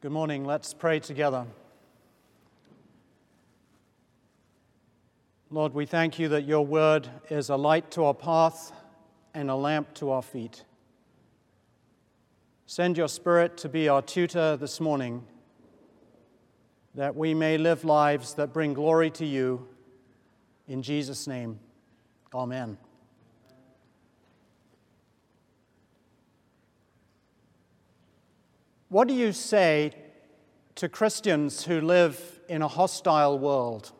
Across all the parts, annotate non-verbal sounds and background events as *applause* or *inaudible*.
Good morning. Let's pray together. Lord, we thank you that your word is a light to our path and a lamp to our feet. Send your spirit to be our tutor this morning, that we may live lives that bring glory to you. In Jesus' name, amen. What do you say to Christians who live in a hostile world?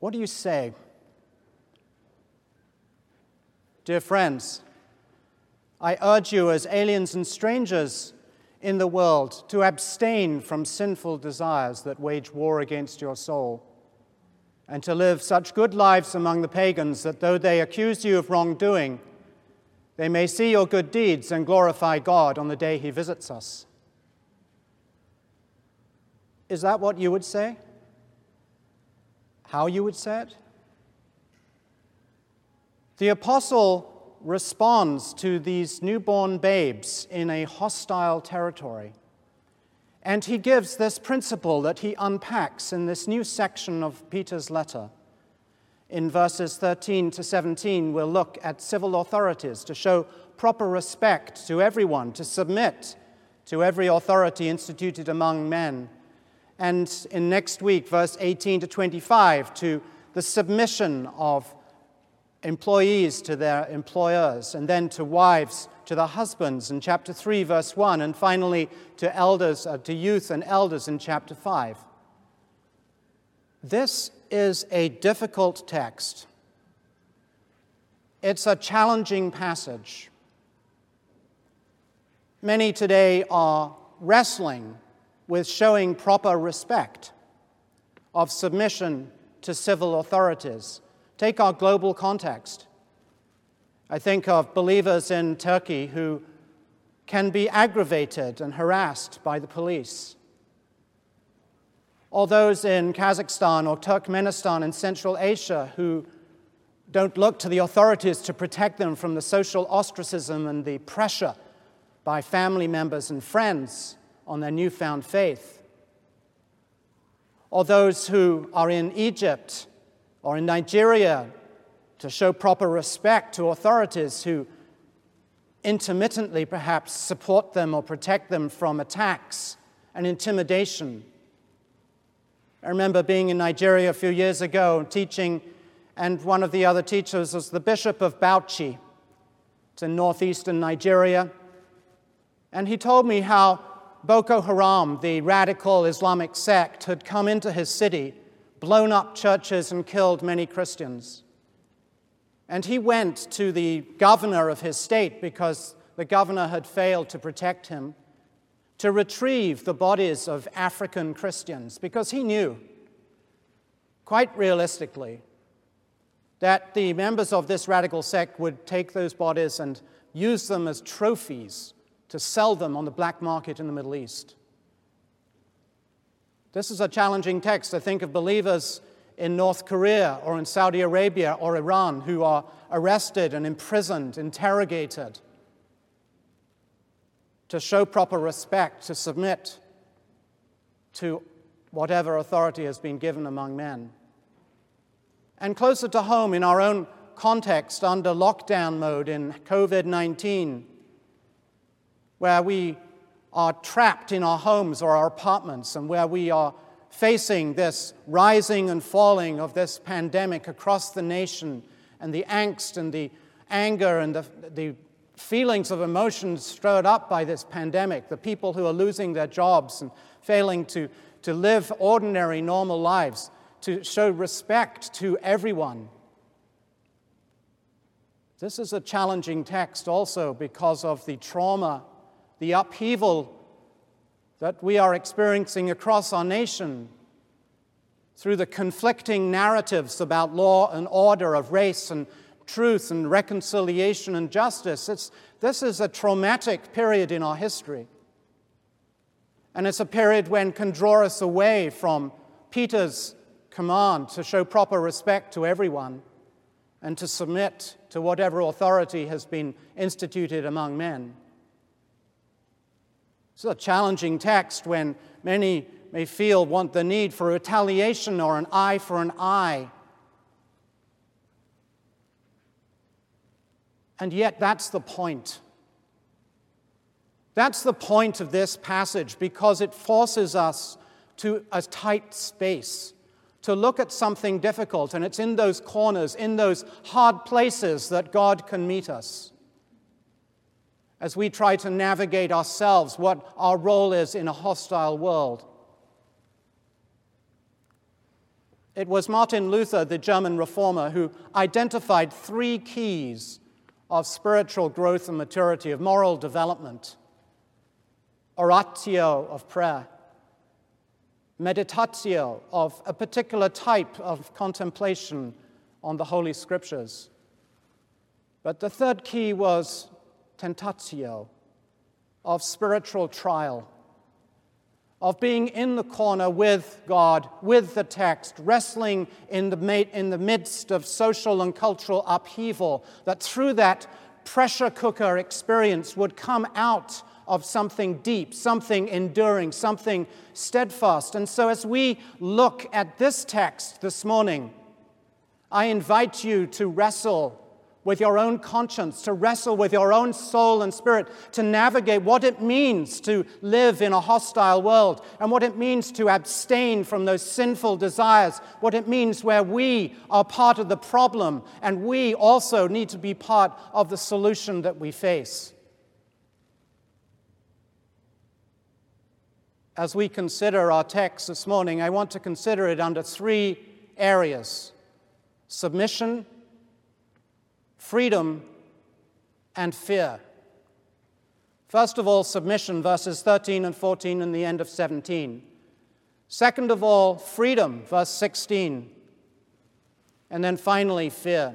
What do you say? Dear friends, I urge you as aliens and strangers in the world to abstain from sinful desires that wage war against your soul, and to live such good lives among the pagans that though they accuse you of wrongdoing, they may see your good deeds and glorify God on the day He visits us. Is that what you would say? How you would say it? The apostle responds to these newborn babes in a hostile territory. And he gives this principle that he unpacks in this new section of Peter's letter. In verses 13 to 17, we'll look at civil authorities to show proper respect to everyone, to submit to every authority instituted among men. And in next week, verse 18 to 25, to the submission of employees to their employers, and then to wives to their husbands in chapter 3, verse 1, and finally to elders, uh, to youth and elders in chapter 5. This is a difficult text. It's a challenging passage. Many today are wrestling with showing proper respect of submission to civil authorities. Take our global context. I think of believers in Turkey who can be aggravated and harassed by the police or those in Kazakhstan or Turkmenistan in Central Asia who don't look to the authorities to protect them from the social ostracism and the pressure by family members and friends on their newfound faith. Or those who are in Egypt or in Nigeria to show proper respect to authorities who intermittently perhaps support them or protect them from attacks and intimidation I remember being in Nigeria a few years ago teaching, and one of the other teachers was the Bishop of Bauchi. It's in northeastern Nigeria. And he told me how Boko Haram, the radical Islamic sect, had come into his city, blown up churches, and killed many Christians. And he went to the governor of his state because the governor had failed to protect him to retrieve the bodies of African Christians because he knew, quite realistically, that the members of this radical sect would take those bodies and use them as trophies to sell them on the black market in the Middle East. This is a challenging text. I think of believers in North Korea or in Saudi Arabia or Iran who are arrested and imprisoned, interrogated to show proper respect, to submit to whatever authority has been given among men. And closer to home, in our own context, under lockdown mode in COVID 19, where we are trapped in our homes or our apartments and where we are facing this rising and falling of this pandemic across the nation and the angst and the anger and the, the feelings of emotion stirred up by this pandemic, the people who are losing their jobs and failing to, to live ordinary, normal lives, to show respect to everyone. This is a challenging text also because of the trauma, the upheaval that we are experiencing across our nation through the conflicting narratives about law and order, of race and truth and reconciliation and justice. It's, this is a traumatic period in our history. And it's a period when can draw us away from Peter's command to show proper respect to everyone and to submit to whatever authority has been instituted among men. It's a challenging text when many may feel want the need for retaliation or an eye for an eye. And yet, that's the point. That's the point of this passage because it forces us to a tight space to look at something difficult, and it's in those corners, in those hard places that God can meet us. As we try to navigate ourselves, what our role is in a hostile world. It was Martin Luther, the German reformer, who identified three keys of spiritual growth and maturity, of moral development. Oratio of prayer, meditatio of a particular type of contemplation on the Holy Scriptures. But the third key was tentatio, of spiritual trial, of being in the corner with God, with the text, wrestling in the, in the midst of social and cultural upheaval, that through that pressure cooker experience would come out of something deep, something enduring, something steadfast. And so, as we look at this text this morning, I invite you to wrestle with your own conscience, to wrestle with your own soul and spirit, to navigate what it means to live in a hostile world, and what it means to abstain from those sinful desires, what it means where we are part of the problem, and we also need to be part of the solution that we face. as we consider our text this morning, I want to consider it under three areas submission, freedom, and fear. First of all, submission, verses 13 and 14 and the end of 17. Second of all, freedom, verse 16. And then finally, fear.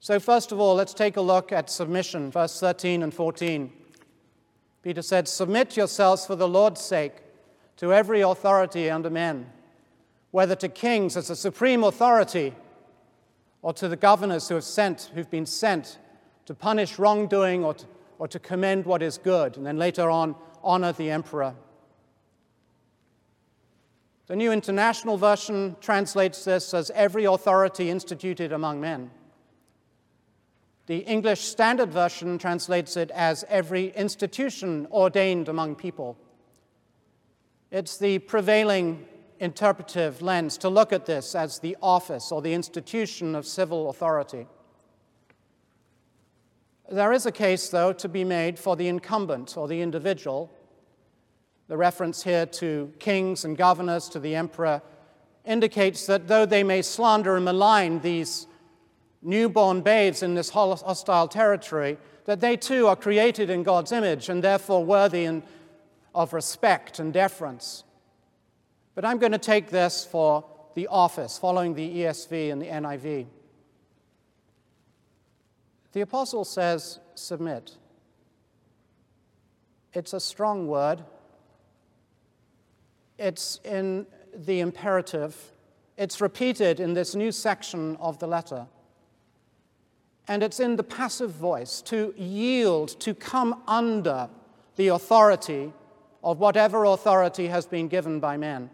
So, first of all, let's take a look at submission, verse 13 and 14. Peter said, Submit yourselves for the Lord's sake to every authority under men, whether to kings as a supreme authority or to the governors who have sent, who've been sent to punish wrongdoing or to, or to commend what is good, and then later on, honor the emperor. The New International Version translates this as every authority instituted among men. The English Standard Version translates it as every institution ordained among people. It's the prevailing interpretive lens to look at this as the office or the institution of civil authority. There is a case, though, to be made for the incumbent or the individual. The reference here to kings and governors, to the emperor, indicates that though they may slander and malign these newborn babes in this hostile territory, that they too are created in God's image and therefore worthy of respect and deference. But I'm going to take this for the office, following the ESV and the NIV. The apostle says, submit. It's a strong word. It's in the imperative. It's repeated in this new section of the letter. And it's in the passive voice to yield, to come under the authority of whatever authority has been given by man.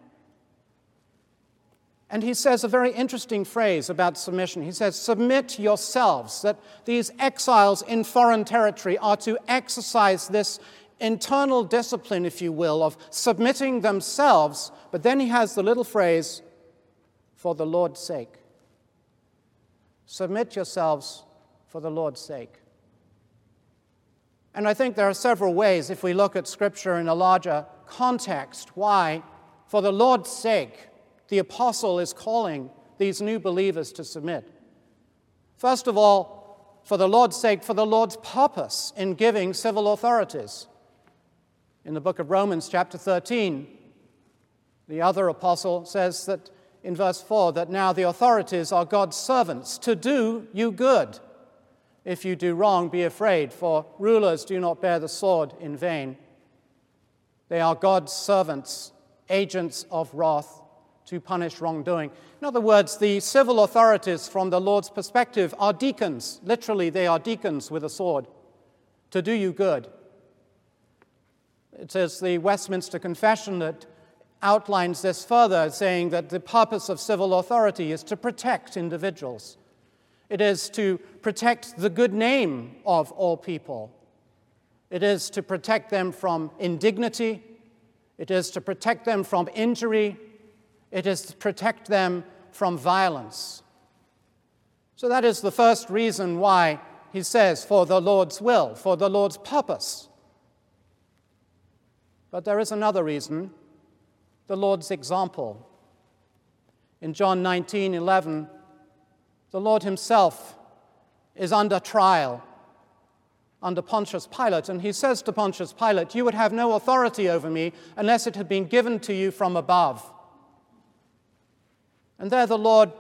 And he says a very interesting phrase about submission. He says, Submit yourselves, that these exiles in foreign territory are to exercise this internal discipline, if you will, of submitting themselves. But then he has the little phrase, For the Lord's sake. Submit yourselves for the Lord's sake. And I think there are several ways, if we look at Scripture in a larger context, why, for the Lord's sake, the apostle is calling these new believers to submit. First of all, for the Lord's sake, for the Lord's purpose in giving civil authorities. In the book of Romans, chapter 13, the other apostle says that in verse 4 that now the authorities are God's servants to do you good if you do wrong, be afraid, for rulers do not bear the sword in vain. They are God's servants, agents of wrath to punish wrongdoing. In other words, the civil authorities, from the Lord's perspective, are deacons. Literally, they are deacons with a sword to do you good. It is the Westminster Confession that outlines this further, saying that the purpose of civil authority is to protect individuals. It is to protect the good name of all people. It is to protect them from indignity. It is to protect them from injury. It is to protect them from violence. So that is the first reason why he says, for the Lord's will, for the Lord's purpose. But there is another reason the Lord's example. In John 19 11, the Lord himself is under trial under Pontius Pilate, and he says to Pontius Pilate, You would have no authority over me unless it had been given to you from above. And there the Lord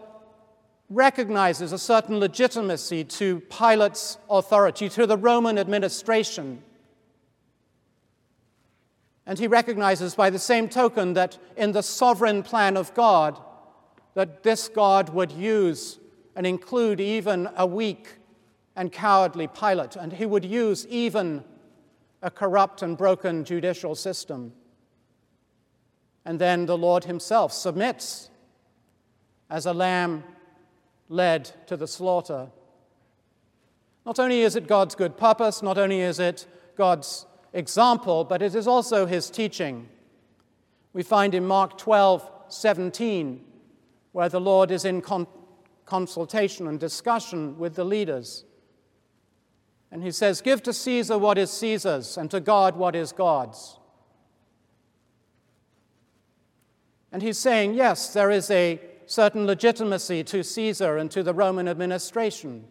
recognizes a certain legitimacy to Pilate's authority, to the Roman administration. And he recognizes by the same token that in the sovereign plan of God, that this God would use and include even a weak and cowardly Pilate, and he would use even a corrupt and broken judicial system. And then the Lord himself submits as a lamb led to the slaughter. Not only is it God's good purpose, not only is it God's example, but it is also his teaching. We find in Mark 12, 17, where the Lord is in con- consultation and discussion with the leaders. And he says, Give to Caesar what is Caesar's, and to God what is God's. And he's saying, yes, there is a certain legitimacy to Caesar and to the Roman administration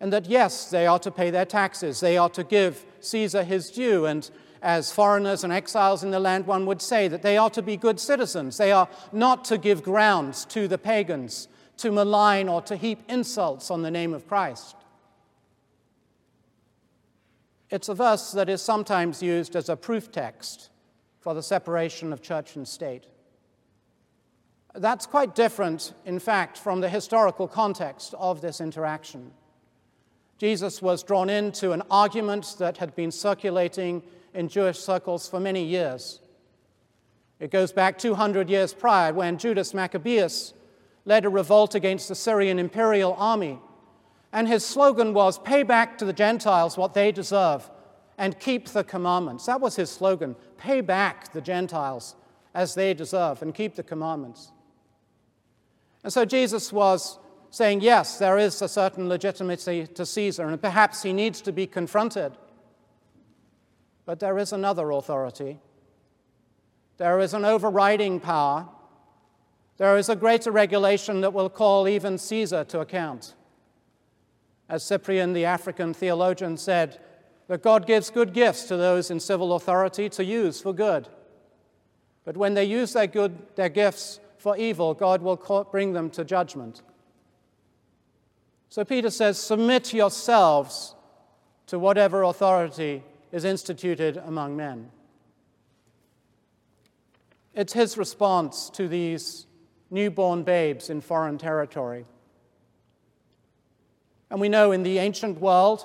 and that yes, they are to pay their taxes, they are to give Caesar his due, and as foreigners and exiles in the land, one would say that they are to be good citizens. They are not to give grounds to the pagans, to malign or to heap insults on the name of Christ. It's a verse that is sometimes used as a proof text for the separation of church and state. That's quite different, in fact, from the historical context of this interaction. Jesus was drawn into an argument that had been circulating in Jewish circles for many years. It goes back 200 years prior when Judas Maccabeus led a revolt against the Syrian imperial army. And his slogan was, Pay back to the Gentiles what they deserve and keep the commandments. That was his slogan pay back the Gentiles as they deserve and keep the commandments. And so Jesus was saying, yes, there is a certain legitimacy to Caesar, and perhaps he needs to be confronted. But there is another authority. There is an overriding power. There is a greater regulation that will call even Caesar to account. As Cyprian, the African theologian, said, that God gives good gifts to those in civil authority to use for good. But when they use their, good, their gifts for evil, God will bring them to judgment. So Peter says, Submit yourselves to whatever authority is instituted among men. It's his response to these newborn babes in foreign territory. And we know in the ancient world,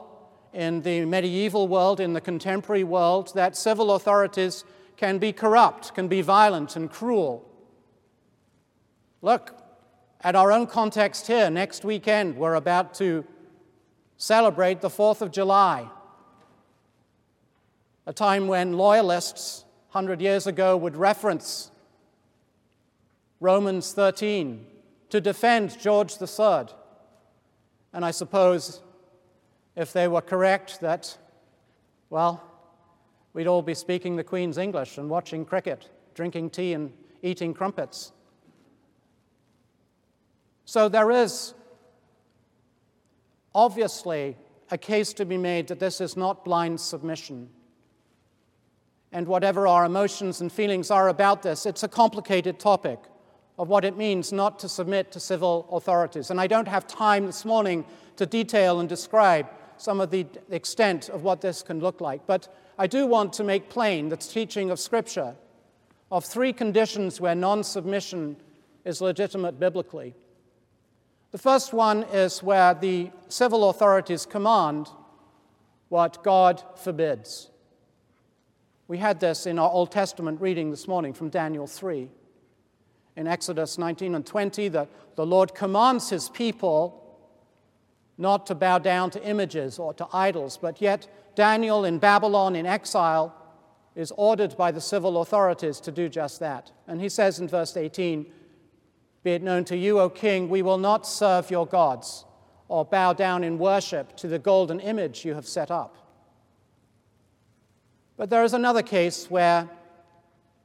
in the medieval world, in the contemporary world, that civil authorities can be corrupt, can be violent and cruel. Look, at our own context here, next weekend, we're about to celebrate the 4th of July, a time when loyalists 100 years ago would reference Romans 13 to defend George III. And I suppose if they were correct that, well, we'd all be speaking the Queen's English and watching cricket, drinking tea, and eating crumpets. So there is obviously a case to be made that this is not blind submission. And whatever our emotions and feelings are about this, it's a complicated topic of what it means not to submit to civil authorities. And I don't have time this morning to detail and describe some of the extent of what this can look like. But I do want to make plain the teaching of Scripture of three conditions where non submission is legitimate biblically. The first one is where the civil authorities command what God forbids. We had this in our Old Testament reading this morning from Daniel 3. In Exodus 19 and 20, that the Lord commands his people not to bow down to images or to idols, but yet Daniel in Babylon in exile is ordered by the civil authorities to do just that. And he says in verse 18, Be it known to you, O king, we will not serve your gods or bow down in worship to the golden image you have set up. But there is another case where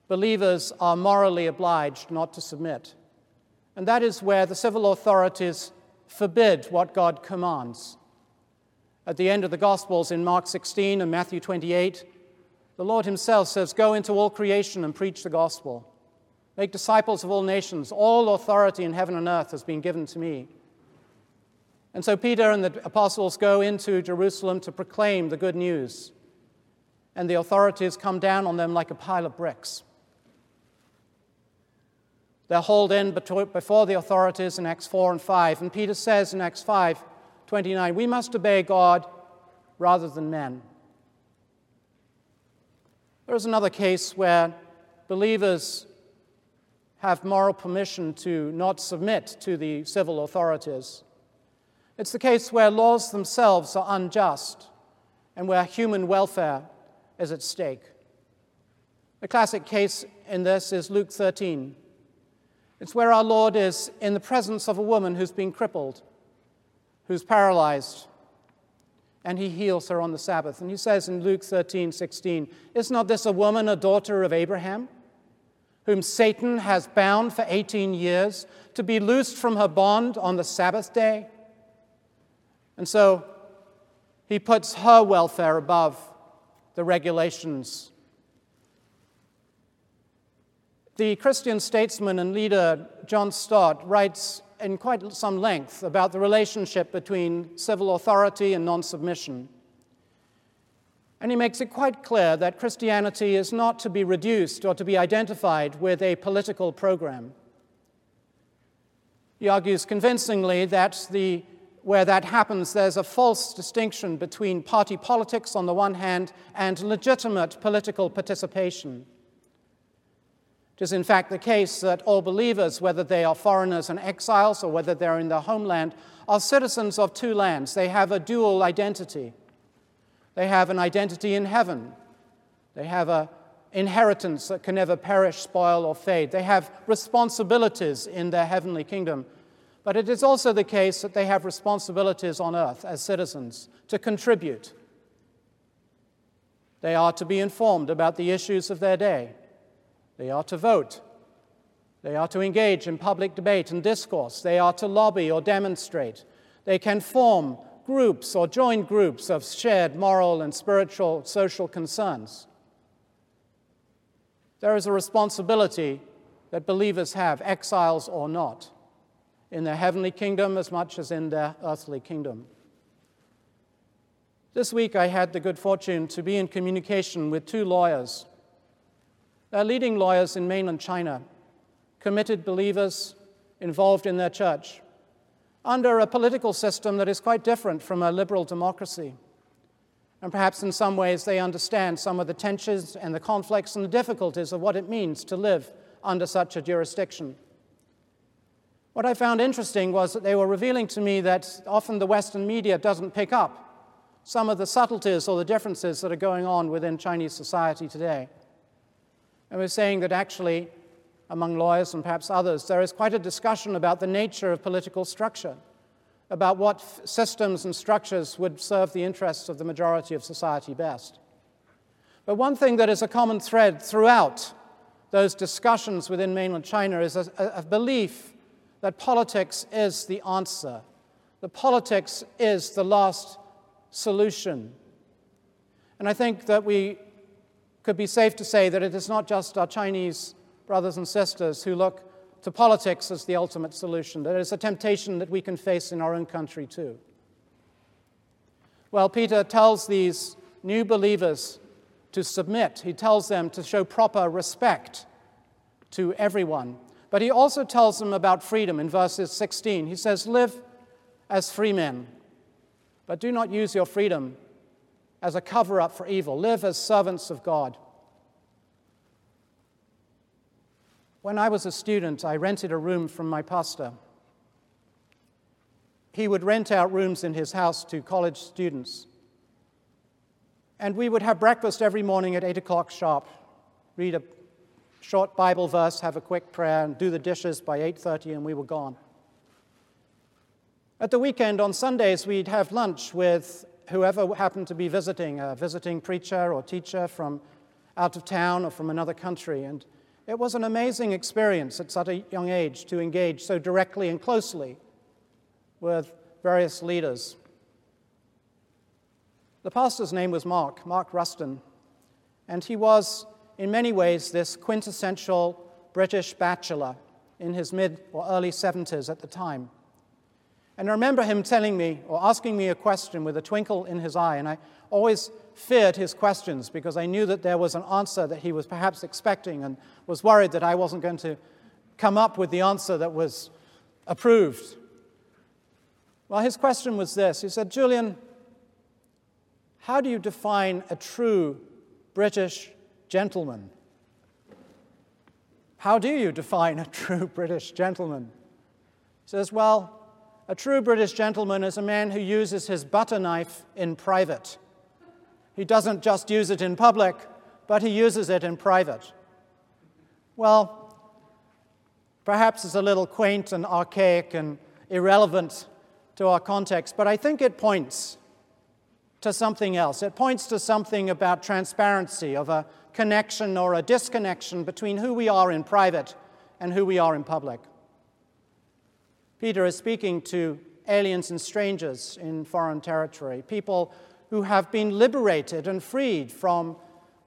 believers are morally obliged not to submit, and that is where the civil authorities forbid what God commands. At the end of the Gospels in Mark 16 and Matthew 28, the Lord Himself says, Go into all creation and preach the gospel. Make disciples of all nations. All authority in heaven and earth has been given to me. And so Peter and the apostles go into Jerusalem to proclaim the good news. And the authorities come down on them like a pile of bricks. They're hauled in before the authorities in Acts 4 and 5. And Peter says in Acts 5 29, we must obey God rather than men. There is another case where believers have moral permission to not submit to the civil authorities. It's the case where laws themselves are unjust and where human welfare is at stake. The classic case in this is Luke 13. It's where our Lord is in the presence of a woman who's been crippled, who's paralyzed, and he heals her on the Sabbath. And he says in Luke 13, 16, Is not this a woman, a daughter of Abraham, whom Satan has bound for 18 years, to be loosed from her bond on the Sabbath day? And so he puts her welfare above the regulations. The Christian statesman and leader John Stott writes in quite some length about the relationship between civil authority and non submission. And he makes it quite clear that Christianity is not to be reduced or to be identified with a political program. He argues convincingly that the where that happens, there's a false distinction between party politics on the one hand and legitimate political participation. It is, in fact, the case that all believers, whether they are foreigners and exiles or whether they're in their homeland, are citizens of two lands. They have a dual identity. They have an identity in heaven. They have an inheritance that can never perish, spoil, or fade. They have responsibilities in their heavenly kingdom but it is also the case that they have responsibilities on earth as citizens to contribute. They are to be informed about the issues of their day. They are to vote. They are to engage in public debate and discourse. They are to lobby or demonstrate. They can form groups or join groups of shared moral and spiritual social concerns. There is a responsibility that believers have, exiles or not in their heavenly kingdom as much as in their earthly kingdom. This week, I had the good fortune to be in communication with two lawyers. They're leading lawyers in mainland China, committed believers involved in their church, under a political system that is quite different from a liberal democracy. And perhaps in some ways they understand some of the tensions and the conflicts and the difficulties of what it means to live under such a jurisdiction. What I found interesting was that they were revealing to me that often the Western media doesn't pick up some of the subtleties or the differences that are going on within Chinese society today. And we're saying that actually, among lawyers and perhaps others, there is quite a discussion about the nature of political structure, about what systems and structures would serve the interests of the majority of society best. But one thing that is a common thread throughout those discussions within mainland China is a, a belief that politics is the answer, that politics is the last solution. And I think that we could be safe to say that it is not just our Chinese brothers and sisters who look to politics as the ultimate solution, that is a temptation that we can face in our own country too. Well, Peter tells these new believers to submit, he tells them to show proper respect to everyone but he also tells them about freedom in verses 16. He says, Live as free men, but do not use your freedom as a cover up for evil. Live as servants of God. When I was a student, I rented a room from my pastor. He would rent out rooms in his house to college students. And we would have breakfast every morning at 8 o'clock sharp, read a short Bible verse, have a quick prayer, and do the dishes by 8.30, and we were gone. At the weekend, on Sundays, we'd have lunch with whoever happened to be visiting, a visiting preacher or teacher from out of town or from another country. And it was an amazing experience at such a young age to engage so directly and closely with various leaders. The pastor's name was Mark, Mark Ruston, and he was, in many ways, this quintessential British bachelor in his mid or early 70s at the time. And I remember him telling me or asking me a question with a twinkle in his eye, and I always feared his questions because I knew that there was an answer that he was perhaps expecting and was worried that I wasn't going to come up with the answer that was approved. Well, his question was this He said, Julian, how do you define a true British gentleman? How do you define a *laughs* true British gentleman? He says, Well, a true British gentleman is a man who uses his butter knife in private. He doesn't just use it in public, but he uses it in private. Well, perhaps it's a little quaint and archaic and irrelevant to our context, but I think it points to something else. It points to something about transparency, of a connection or a disconnection between who we are in private and who we are in public. Peter is speaking to aliens and strangers in foreign territory, people who have been liberated and freed from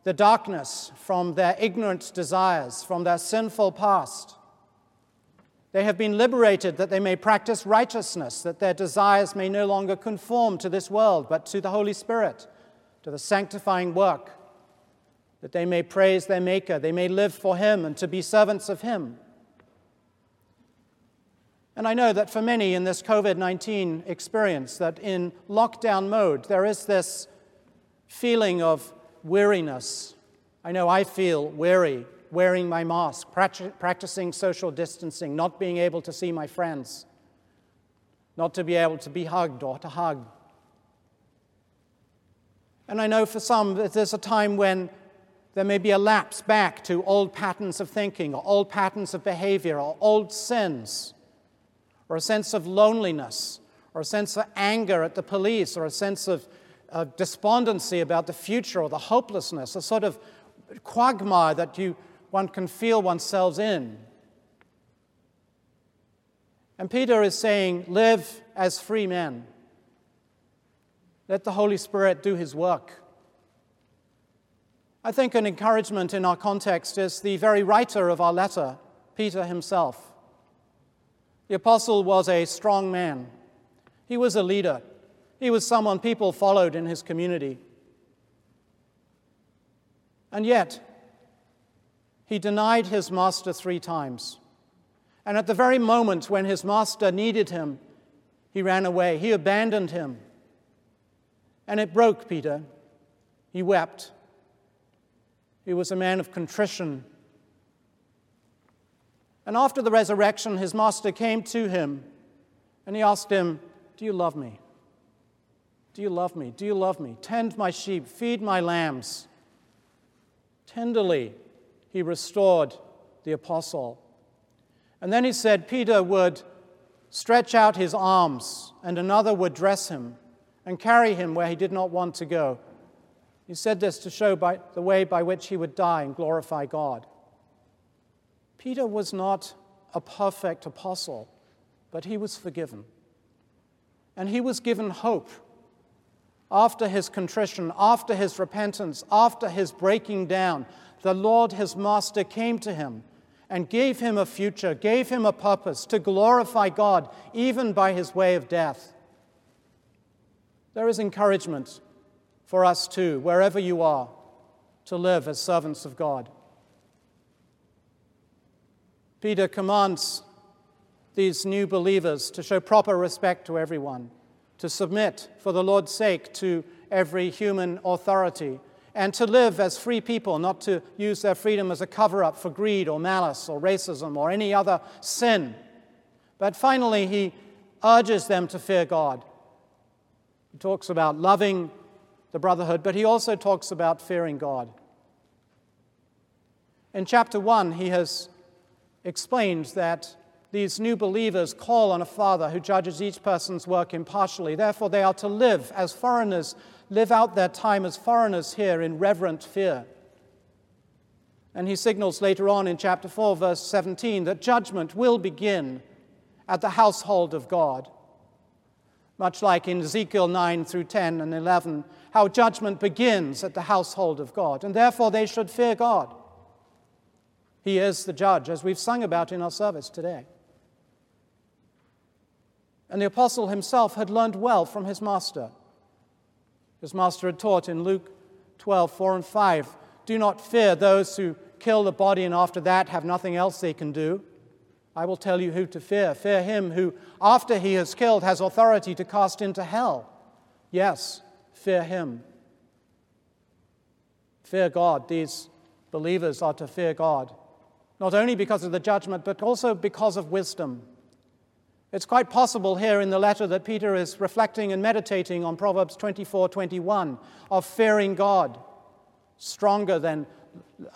the darkness, from their ignorant desires, from their sinful past. They have been liberated that they may practice righteousness, that their desires may no longer conform to this world, but to the Holy Spirit, to the sanctifying work, that they may praise their Maker, they may live for Him and to be servants of Him. And I know that for many in this COVID 19 experience, that in lockdown mode, there is this feeling of weariness. I know I feel weary wearing my mask, practicing social distancing, not being able to see my friends, not to be able to be hugged or to hug. And I know for some that there's a time when there may be a lapse back to old patterns of thinking or old patterns of behavior or old sins or a sense of loneliness, or a sense of anger at the police, or a sense of, of despondency about the future, or the hopelessness, a sort of quagmire that you, one can feel oneself in. And Peter is saying, Live as free men. Let the Holy Spirit do his work. I think an encouragement in our context is the very writer of our letter, Peter himself. The apostle was a strong man, he was a leader, he was someone people followed in his community. And yet, he denied his master three times. And at the very moment when his master needed him, he ran away. He abandoned him. And it broke Peter. He wept. He was a man of contrition and after the resurrection, his master came to him and he asked him, Do you love me? Do you love me? Do you love me? Tend my sheep, feed my lambs. Tenderly, he restored the apostle. And then he said Peter would stretch out his arms, and another would dress him and carry him where he did not want to go. He said this to show by the way by which he would die and glorify God. Peter was not a perfect apostle, but he was forgiven. And he was given hope after his contrition, after his repentance, after his breaking down. The Lord, his master, came to him and gave him a future, gave him a purpose to glorify God, even by his way of death. There is encouragement for us too, wherever you are, to live as servants of God. Peter commands these new believers to show proper respect to everyone, to submit for the Lord's sake to every human authority, and to live as free people, not to use their freedom as a cover up for greed or malice or racism or any other sin. But finally, he urges them to fear God. He talks about loving the brotherhood, but he also talks about fearing God. In chapter 1, he has explained that these new believers call on a Father who judges each person's work impartially. Therefore, they are to live as foreigners, live out their time as foreigners here in reverent fear. And he signals later on in chapter 4, verse 17, that judgment will begin at the household of God. Much like in Ezekiel 9 through 10 and 11, how judgment begins at the household of God. And therefore, they should fear God. He is the judge, as we've sung about in our service today. And the apostle himself had learned well from his master. His master had taught in Luke 12, 4 and 5 Do not fear those who kill the body and after that have nothing else they can do. I will tell you who to fear. Fear him who, after he has killed, has authority to cast into hell. Yes, fear him. Fear God. These believers are to fear God, not only because of the judgment, but also because of wisdom. It's quite possible here in the letter that Peter is reflecting and meditating on Proverbs 24 21 of fearing God, stronger than,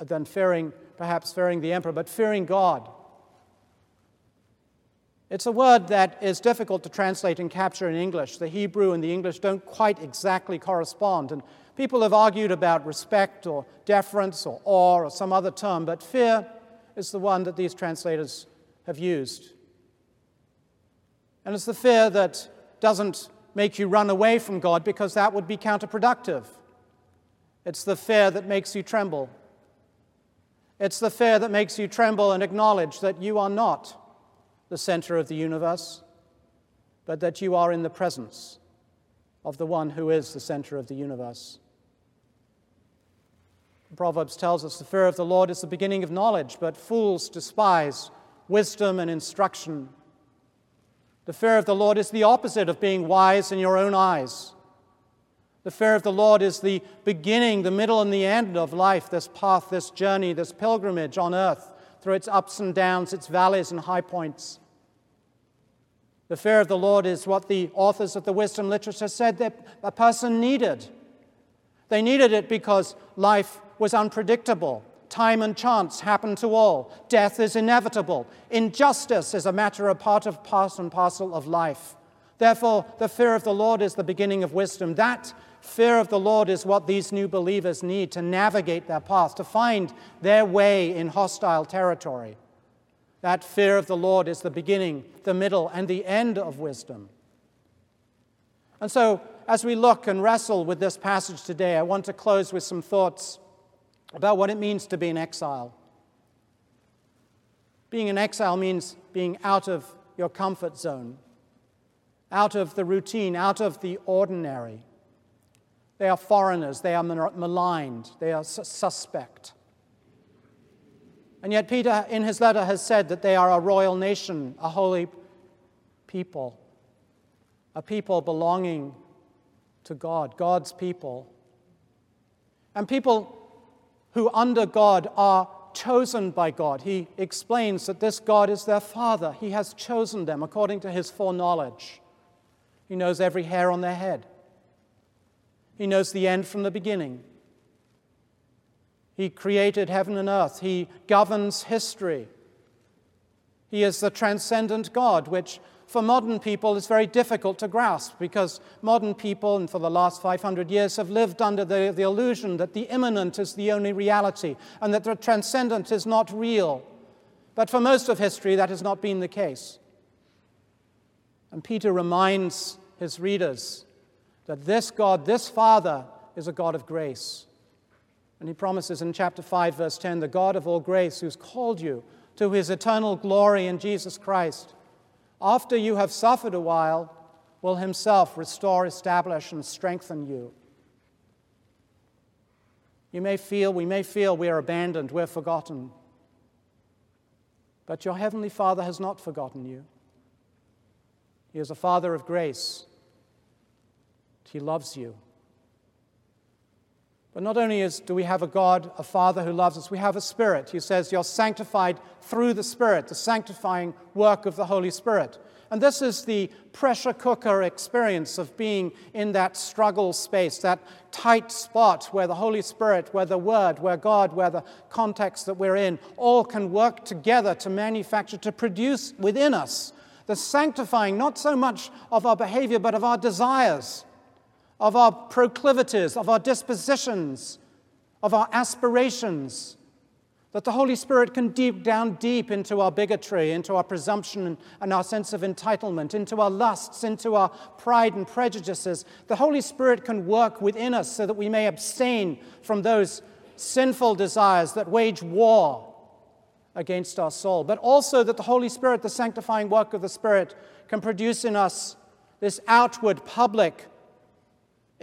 than fearing, perhaps fearing the emperor, but fearing God. It's a word that is difficult to translate and capture in English. The Hebrew and the English don't quite exactly correspond. And people have argued about respect or deference or awe or some other term, but fear is the one that these translators have used. And it's the fear that doesn't make you run away from God because that would be counterproductive. It's the fear that makes you tremble. It's the fear that makes you tremble and acknowledge that you are not the center of the universe, but that you are in the presence of the one who is the center of the universe. Proverbs tells us the fear of the Lord is the beginning of knowledge, but fools despise wisdom and instruction. The fear of the Lord is the opposite of being wise in your own eyes. The fear of the Lord is the beginning, the middle, and the end of life, this path, this journey, this pilgrimage on earth through its ups and downs, its valleys and high points. The fear of the Lord is what the authors of the wisdom literature said that a person needed. They needed it because life was unpredictable. Time and chance happen to all. Death is inevitable. Injustice is a matter of part of part and parcel of life. Therefore, the fear of the Lord is the beginning of wisdom. That fear of the Lord is what these new believers need to navigate their path, to find their way in hostile territory. That fear of the Lord is the beginning, the middle, and the end of wisdom. And so, as we look and wrestle with this passage today, I want to close with some thoughts about what it means to be an exile. Being an exile means being out of your comfort zone, out of the routine, out of the ordinary. They are foreigners, they are maligned, they are suspect. And yet, Peter, in his letter, has said that they are a royal nation, a holy people, a people belonging to God, God's people. And people who under God are chosen by God. He explains that this God is their Father. He has chosen them according to his foreknowledge. He knows every hair on their head, he knows the end from the beginning. He created heaven and earth, He governs history. He is the transcendent God, which for modern people is very difficult to grasp because modern people, and for the last 500 years, have lived under the, the illusion that the immanent is the only reality and that the transcendent is not real. But for most of history, that has not been the case. And Peter reminds his readers that this God, this Father, is a God of grace. And he promises in chapter 5, verse 10 the God of all grace, who's called you to his eternal glory in Jesus Christ after you have suffered a while, will himself restore, establish, and strengthen you. You may feel, we may feel we are abandoned, we're forgotten. But your Heavenly Father has not forgotten you. He is a Father of grace. He loves you. But not only is, do we have a God, a Father who loves us, we have a Spirit. He says, You're sanctified through the Spirit, the sanctifying work of the Holy Spirit. And this is the pressure cooker experience of being in that struggle space, that tight spot where the Holy Spirit, where the Word, where God, where the context that we're in, all can work together to manufacture, to produce within us the sanctifying, not so much of our behavior, but of our desires of our proclivities, of our dispositions, of our aspirations. That the Holy Spirit can deep down deep into our bigotry, into our presumption and our sense of entitlement, into our lusts, into our pride and prejudices. The Holy Spirit can work within us so that we may abstain from those sinful desires that wage war against our soul, but also that the Holy Spirit, the sanctifying work of the Spirit, can produce in us this outward, public,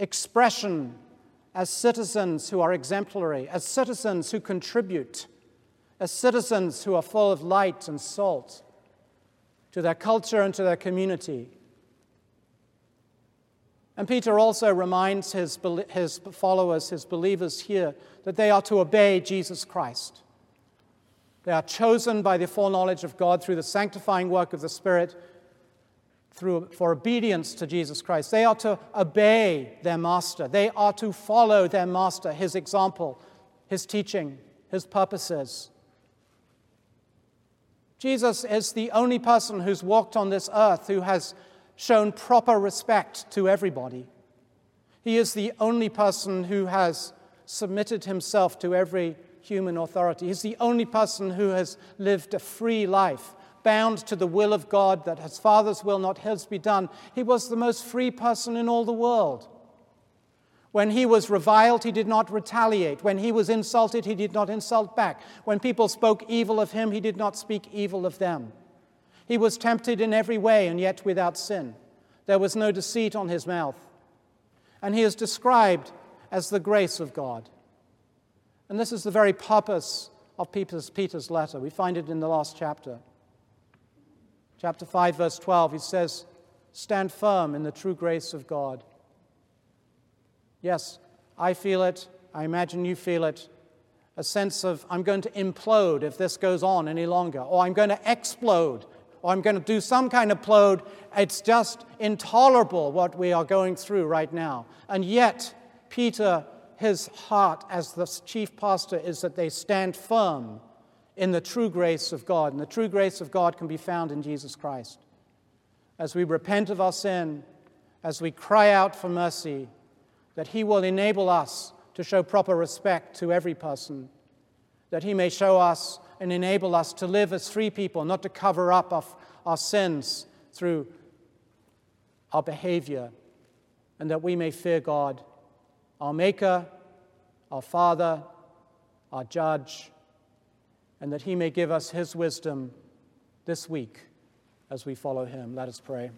expression as citizens who are exemplary, as citizens who contribute, as citizens who are full of light and salt to their culture and to their community. And Peter also reminds his, his followers, his believers here, that they are to obey Jesus Christ. They are chosen by the foreknowledge of God through the sanctifying work of the Spirit through, for obedience to Jesus Christ. They are to obey their master. They are to follow their master, his example, his teaching, his purposes. Jesus is the only person who's walked on this earth who has shown proper respect to everybody. He is the only person who has submitted himself to every human authority. He's the only person who has lived a free life bound to the will of God, that his Father's will, not his, be done. He was the most free person in all the world. When he was reviled, he did not retaliate. When he was insulted, he did not insult back. When people spoke evil of him, he did not speak evil of them. He was tempted in every way and yet without sin. There was no deceit on his mouth. And he is described as the grace of God. And this is the very purpose of Peter's, Peter's letter. We find it in the last chapter chapter 5, verse 12, he says, Stand firm in the true grace of God. Yes, I feel it. I imagine you feel it. A sense of, I'm going to implode if this goes on any longer, or I'm going to explode, or I'm going to do some kind of plode. It's just intolerable what we are going through right now. And yet, Peter, his heart as the chief pastor is that they stand firm in the true grace of God. And the true grace of God can be found in Jesus Christ. As we repent of our sin, as we cry out for mercy, that He will enable us to show proper respect to every person, that He may show us and enable us to live as free people, not to cover up our, our sins through our behavior, and that we may fear God, our Maker, our Father, our Judge, and that He may give us His wisdom this week as we follow Him. Let us pray.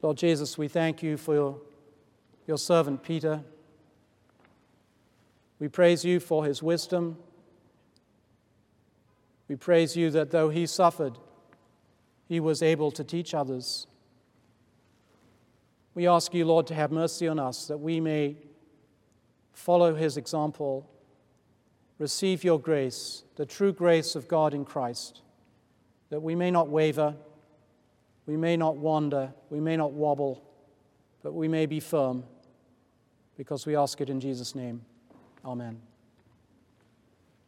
Lord Jesus, we thank you for your, your servant Peter. We praise you for his wisdom. We praise you that though he suffered, he was able to teach others. We ask you, Lord, to have mercy on us that we may follow his example, receive your grace, the true grace of God in Christ, that we may not waver, we may not wander, we may not wobble, but we may be firm, because we ask it in Jesus' name. Amen.